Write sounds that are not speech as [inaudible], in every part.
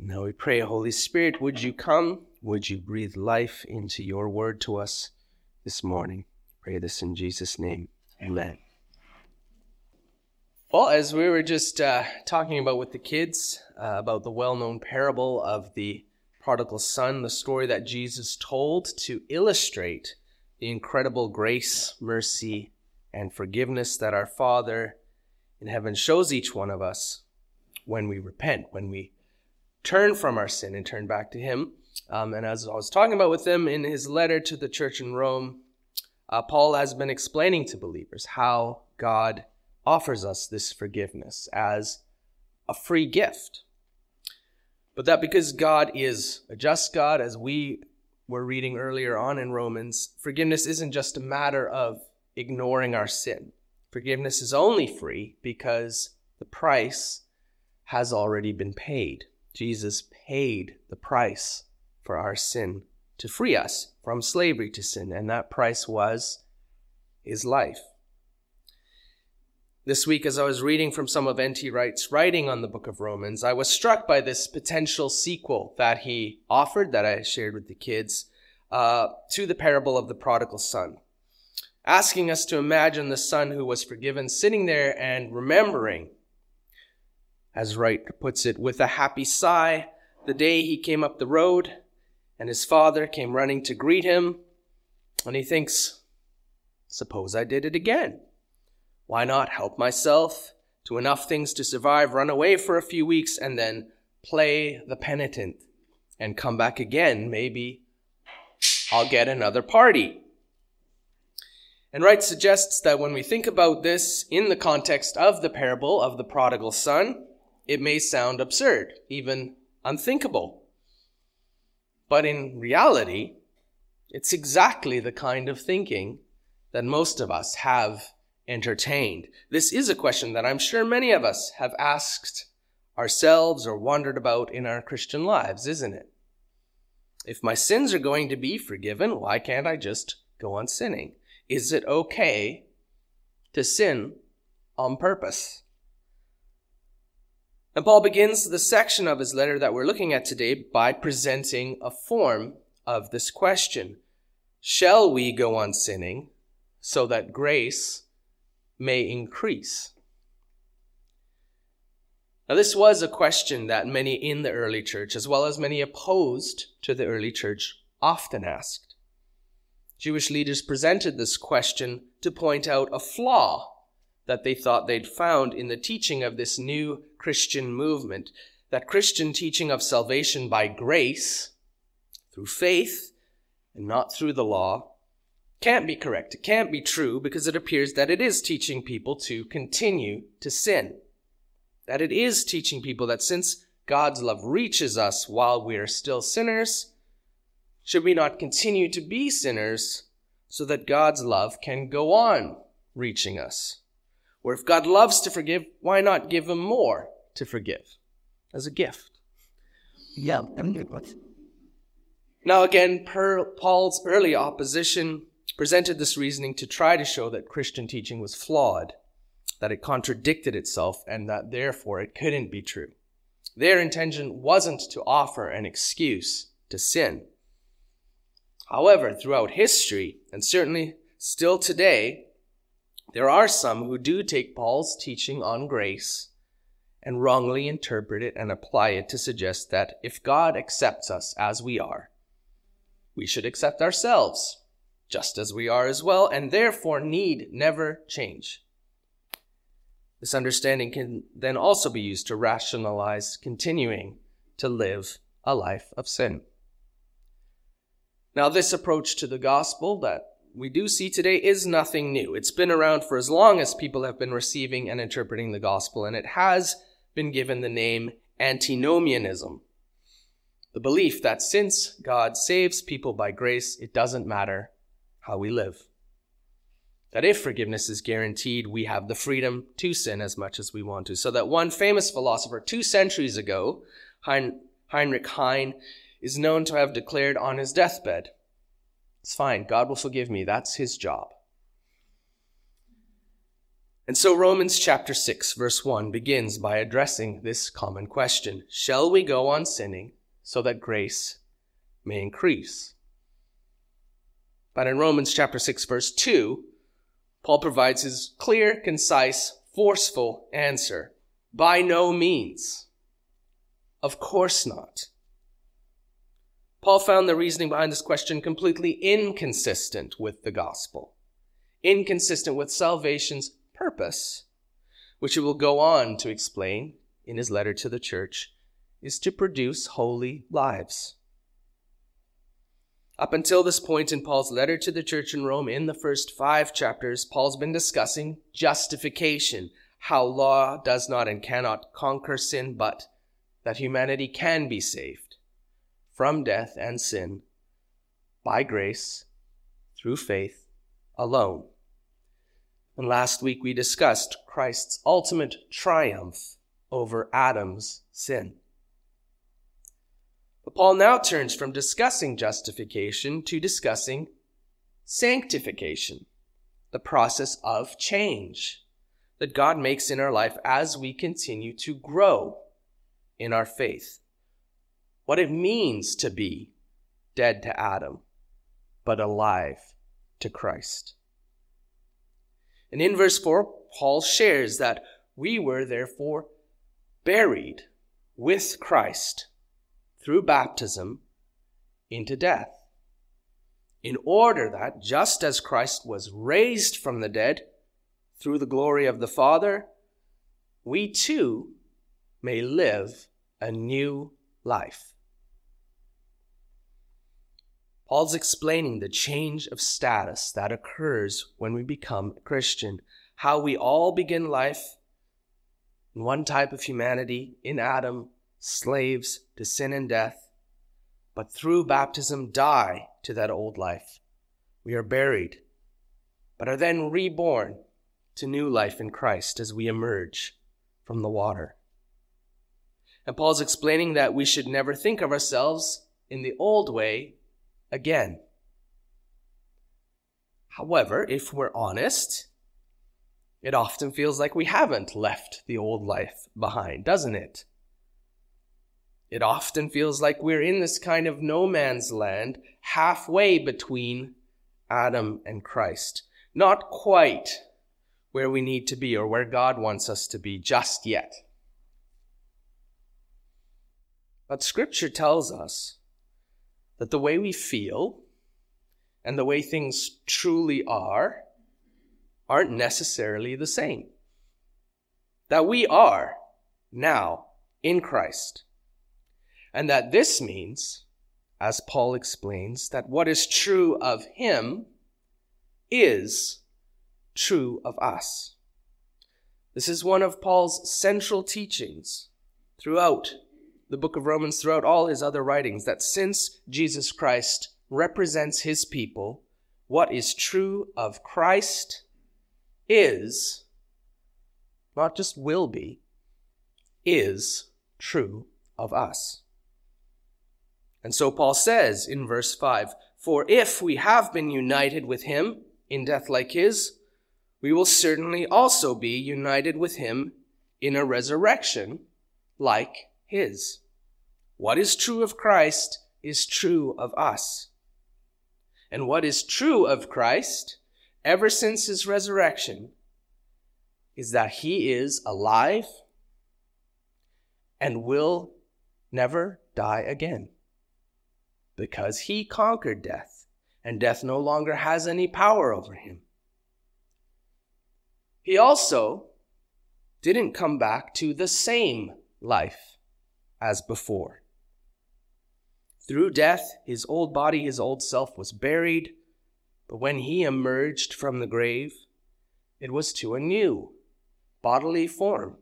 Now we pray, Holy Spirit, would you come? Would you breathe life into your word to us this morning? Pray this in Jesus' name. Amen. Well, as we were just uh, talking about with the kids uh, about the well known parable of the prodigal son, the story that Jesus told to illustrate the incredible grace, mercy, and forgiveness that our Father in heaven shows each one of us when we repent, when we turn from our sin and turn back to Him. Um, and as I was talking about with them in his letter to the church in Rome, uh, Paul has been explaining to believers how God offers us this forgiveness as a free gift. But that because God is a just God, as we were reading earlier on in Romans, forgiveness isn't just a matter of ignoring our sin. Forgiveness is only free because the price has already been paid. Jesus paid the price for our sin to free us from slavery to sin, and that price was his life. This week, as I was reading from some of N.T. Wright's writing on the book of Romans, I was struck by this potential sequel that he offered, that I shared with the kids, uh, to the parable of the prodigal son, asking us to imagine the son who was forgiven sitting there and remembering as Wright puts it, with a happy sigh, the day he came up the road, and his father came running to greet him, and he thinks, Suppose I did it again. Why not help myself to enough things to survive, run away for a few weeks, and then play the penitent and come back again? Maybe I'll get another party. And Wright suggests that when we think about this in the context of the parable of the prodigal son, it may sound absurd, even unthinkable. But in reality, it's exactly the kind of thinking that most of us have entertained. This is a question that I'm sure many of us have asked ourselves or wondered about in our Christian lives, isn't it? If my sins are going to be forgiven, why can't I just go on sinning? Is it okay to sin on purpose? And Paul begins the section of his letter that we're looking at today by presenting a form of this question Shall we go on sinning so that grace may increase? Now, this was a question that many in the early church, as well as many opposed to the early church, often asked. Jewish leaders presented this question to point out a flaw that they thought they'd found in the teaching of this new Christian movement. That Christian teaching of salvation by grace, through faith, and not through the law, can't be correct. It can't be true because it appears that it is teaching people to continue to sin. That it is teaching people that since God's love reaches us while we are still sinners, should we not continue to be sinners so that God's love can go on reaching us? Or if God loves to forgive, why not give him more to forgive as a gift? Yeah. Now, again, per Paul's early opposition presented this reasoning to try to show that Christian teaching was flawed, that it contradicted itself, and that therefore it couldn't be true. Their intention wasn't to offer an excuse to sin. However, throughout history, and certainly still today, there are some who do take Paul's teaching on grace and wrongly interpret it and apply it to suggest that if God accepts us as we are, we should accept ourselves just as we are as well, and therefore need never change. This understanding can then also be used to rationalize continuing to live a life of sin. Now, this approach to the gospel that we do see today is nothing new. It's been around for as long as people have been receiving and interpreting the gospel, and it has been given the name antinomianism. The belief that since God saves people by grace, it doesn't matter how we live. That if forgiveness is guaranteed, we have the freedom to sin as much as we want to. So that one famous philosopher two centuries ago, hein- Heinrich Heine, is known to have declared on his deathbed it's fine. God will forgive me. That's his job. And so Romans chapter 6 verse 1 begins by addressing this common question. Shall we go on sinning so that grace may increase? But in Romans chapter 6 verse 2, Paul provides his clear, concise, forceful answer. By no means. Of course not. Paul found the reasoning behind this question completely inconsistent with the gospel, inconsistent with salvation's purpose, which he will go on to explain in his letter to the church, is to produce holy lives. Up until this point in Paul's letter to the church in Rome, in the first five chapters, Paul's been discussing justification, how law does not and cannot conquer sin, but that humanity can be saved from death and sin by grace through faith alone. And last week we discussed Christ's ultimate triumph over Adam's sin. But Paul now turns from discussing justification to discussing sanctification, the process of change that God makes in our life as we continue to grow in our faith. What it means to be dead to Adam, but alive to Christ. And in verse 4, Paul shares that we were therefore buried with Christ through baptism into death, in order that just as Christ was raised from the dead through the glory of the Father, we too may live a new life. Paul's explaining the change of status that occurs when we become a Christian, how we all begin life in one type of humanity, in Adam, slaves to sin and death, but through baptism die to that old life. We are buried, but are then reborn to new life in Christ as we emerge from the water. And Paul's explaining that we should never think of ourselves in the old way again. However, if we're honest, it often feels like we haven't left the old life behind, doesn't it? It often feels like we're in this kind of no man's land, halfway between Adam and Christ. Not quite where we need to be or where God wants us to be just yet. But Scripture tells us that the way we feel and the way things truly are aren't necessarily the same. That we are now in Christ. And that this means, as Paul explains, that what is true of him is true of us. This is one of Paul's central teachings throughout the book of Romans, throughout all his other writings, that since Jesus Christ represents his people, what is true of Christ is, not just will be, is true of us. And so Paul says in verse 5 For if we have been united with him in death like his, we will certainly also be united with him in a resurrection like his. What is true of Christ is true of us. And what is true of Christ ever since his resurrection is that he is alive and will never die again because he conquered death and death no longer has any power over him. He also didn't come back to the same life as before. Through death, his old body, his old self was buried, but when he emerged from the grave, it was to a new bodily form.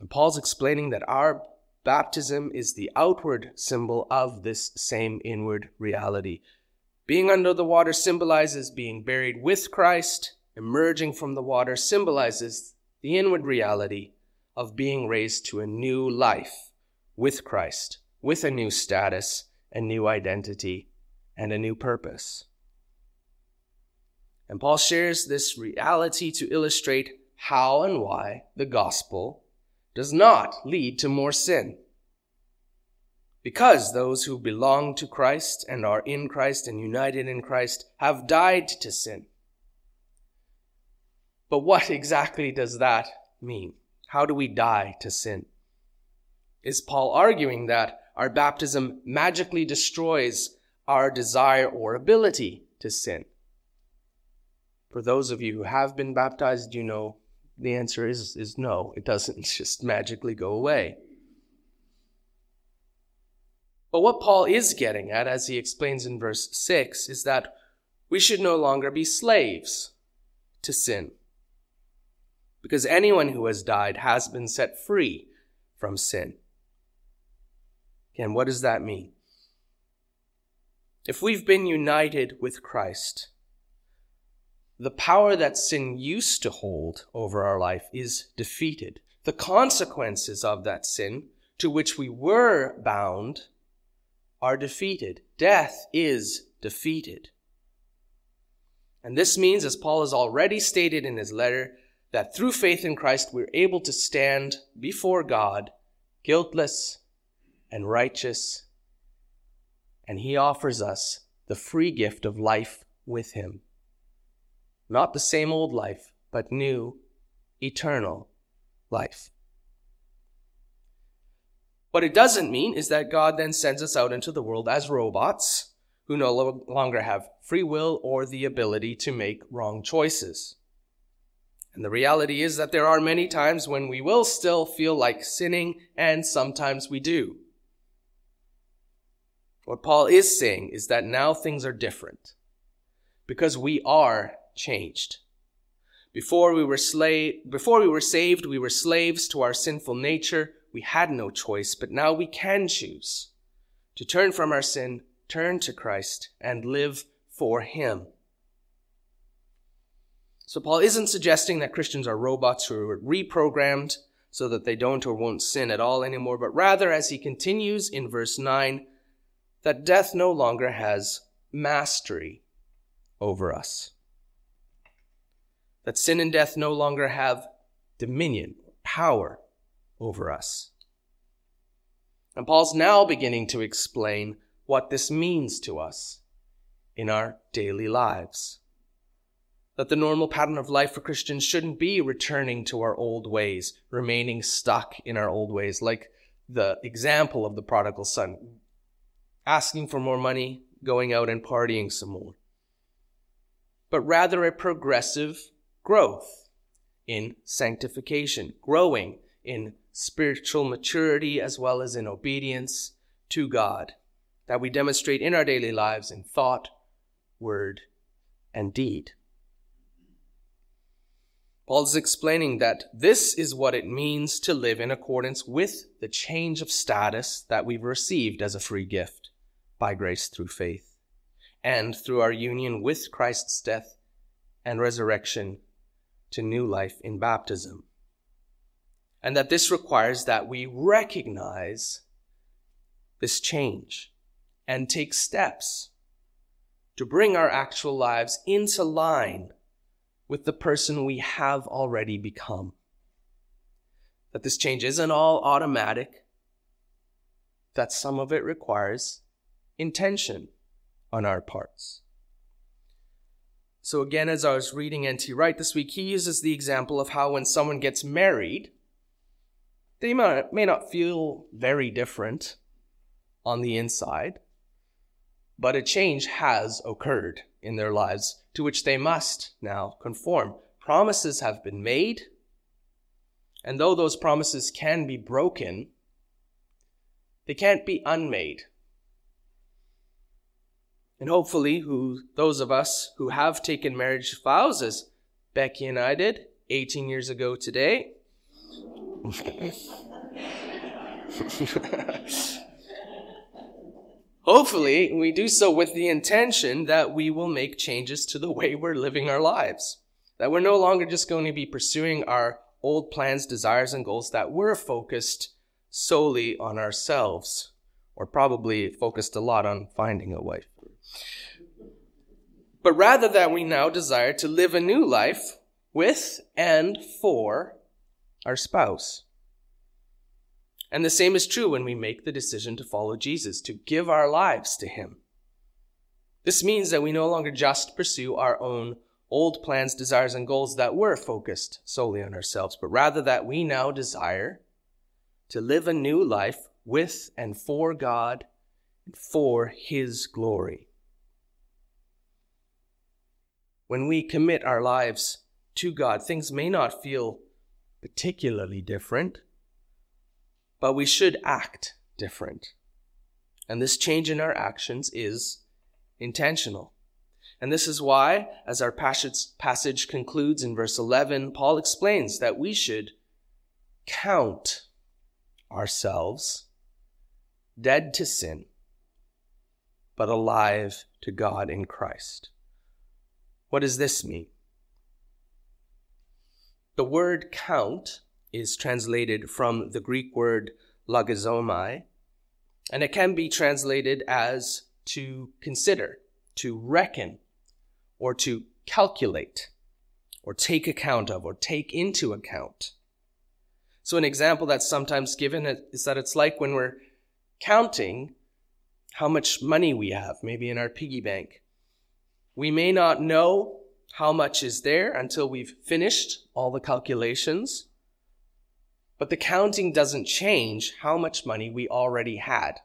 And Paul's explaining that our baptism is the outward symbol of this same inward reality. Being under the water symbolizes being buried with Christ, emerging from the water symbolizes the inward reality of being raised to a new life with Christ, with a new status, a new identity, and a new purpose. And Paul shares this reality to illustrate how and why the gospel does not lead to more sin. Because those who belong to Christ and are in Christ and united in Christ have died to sin. But what exactly does that mean? How do we die to sin? Is Paul arguing that our baptism magically destroys our desire or ability to sin? For those of you who have been baptized, you know the answer is, is no. It doesn't [laughs] just magically go away. But what Paul is getting at, as he explains in verse 6, is that we should no longer be slaves to sin. Because anyone who has died has been set free from sin. Again, what does that mean? If we've been united with Christ, the power that sin used to hold over our life is defeated. The consequences of that sin to which we were bound are defeated. Death is defeated. And this means, as Paul has already stated in his letter, that through faith in Christ we're able to stand before God guiltless and righteous, and he offers us the free gift of life with him. Not the same old life, but new, eternal life. What it doesn't mean is that God then sends us out into the world as robots who no longer have free will or the ability to make wrong choices. And the reality is that there are many times when we will still feel like sinning, and sometimes we do. What Paul is saying is that now things are different because we are changed. Before we were slave, before we were saved, we were slaves to our sinful nature. We had no choice, but now we can choose to turn from our sin, turn to Christ, and live for Him. So Paul isn't suggesting that Christians are robots who are reprogrammed so that they don't or won't sin at all anymore, but rather, as he continues in verse 9, that death no longer has mastery over us. That sin and death no longer have dominion, power over us. And Paul's now beginning to explain what this means to us in our daily lives. That the normal pattern of life for Christians shouldn't be returning to our old ways, remaining stuck in our old ways, like the example of the prodigal son, asking for more money, going out and partying some more, but rather a progressive growth in sanctification, growing in spiritual maturity as well as in obedience to God, that we demonstrate in our daily lives in thought, word, and deed. Paul is explaining that this is what it means to live in accordance with the change of status that we've received as a free gift by grace through faith, and through our union with Christ's death and resurrection to new life in baptism. And that this requires that we recognize this change and take steps to bring our actual lives into line with the person we have already become. That this change isn't all automatic, that some of it requires intention on our parts. So, again, as I was reading N.T. Wright this week, he uses the example of how when someone gets married, they may not feel very different on the inside, but a change has occurred in their lives to which they must now conform. Promises have been made, and though those promises can be broken, they can't be unmade. And hopefully, who those of us who have taken marriage vows, as Becky and I did 18 years ago today, [laughs] [laughs] hopefully, we do so with the intention that we will make changes to the way we're living our lives. That we're no longer just going to be pursuing our old plans, desires, and goals, that we're focused solely on ourselves, or probably focused a lot on finding a wife. but rather that we now desire to live a new life with and for our spouse. And the same is true when we make the decision to follow Jesus, to give our lives to Him. This means that we no longer just pursue our own old plans, desires, and goals that were focused solely on ourselves, but rather that we now desire to live a new life with and for God and for His glory. When we commit our lives to God, things may not feel particularly different, but we should act different. And this change in our actions is intentional. And this is why, as our passage concludes in verse 11, Paul explains that we should count ourselves dead to sin, but alive to God in Christ. What does this mean? The word count is translated from the Greek word logizomai, and it can be translated as to consider, to reckon, or to calculate, or take account of, or take into account. So, an example that's sometimes given is that it's like when we're counting how much money we have, maybe in our piggy bank. We may not know how much is there until we've finished all the calculations, but the counting doesn't change how much money we already had.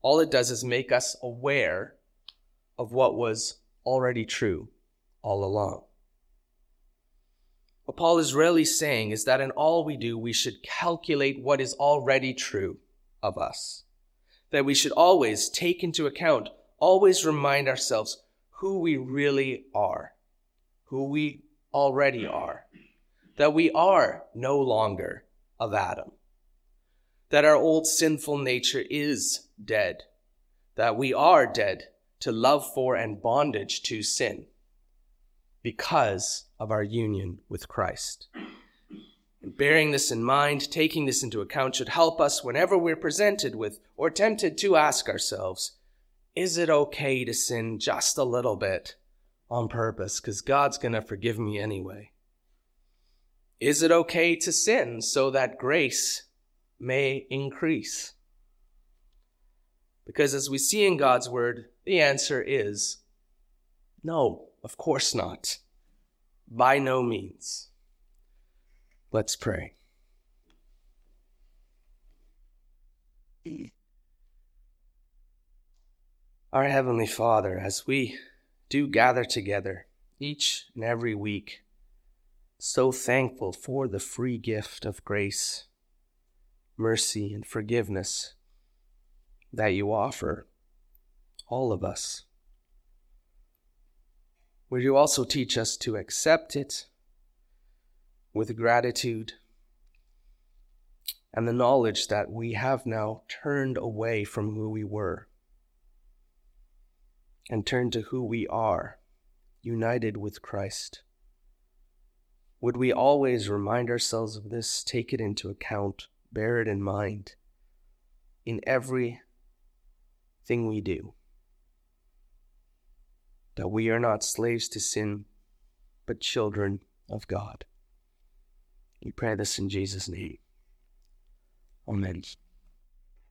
All it does is make us aware of what was already true all along. What Paul is really saying is that in all we do, we should calculate what is already true of us. That we should always take into account, always remind ourselves who we really are, who we already are. That we are no longer of Adam. That our old sinful nature is dead. That we are dead to love for and bondage to sin because of our union with Christ. And bearing this in mind, taking this into account, should help us whenever we're presented with or tempted to ask ourselves, is it okay to sin just a little bit on purpose? Because God's going to forgive me anyway. Is it okay to sin so that grace may increase? Because as we see in God's word, the answer is no, of course not. By no means. Let's pray. Our Heavenly Father, as we do gather together each and every week, so thankful for the free gift of grace, mercy, and forgiveness that you offer all of us. Would you also teach us to accept it with gratitude and the knowledge that we have now turned away from who we were and turned to who we are, united with Christ. Would we always remind ourselves of this, take it into account, bear it in mind in every thing we do? That we are not slaves to sin, but children of God. We pray this in Jesus' name. Amen.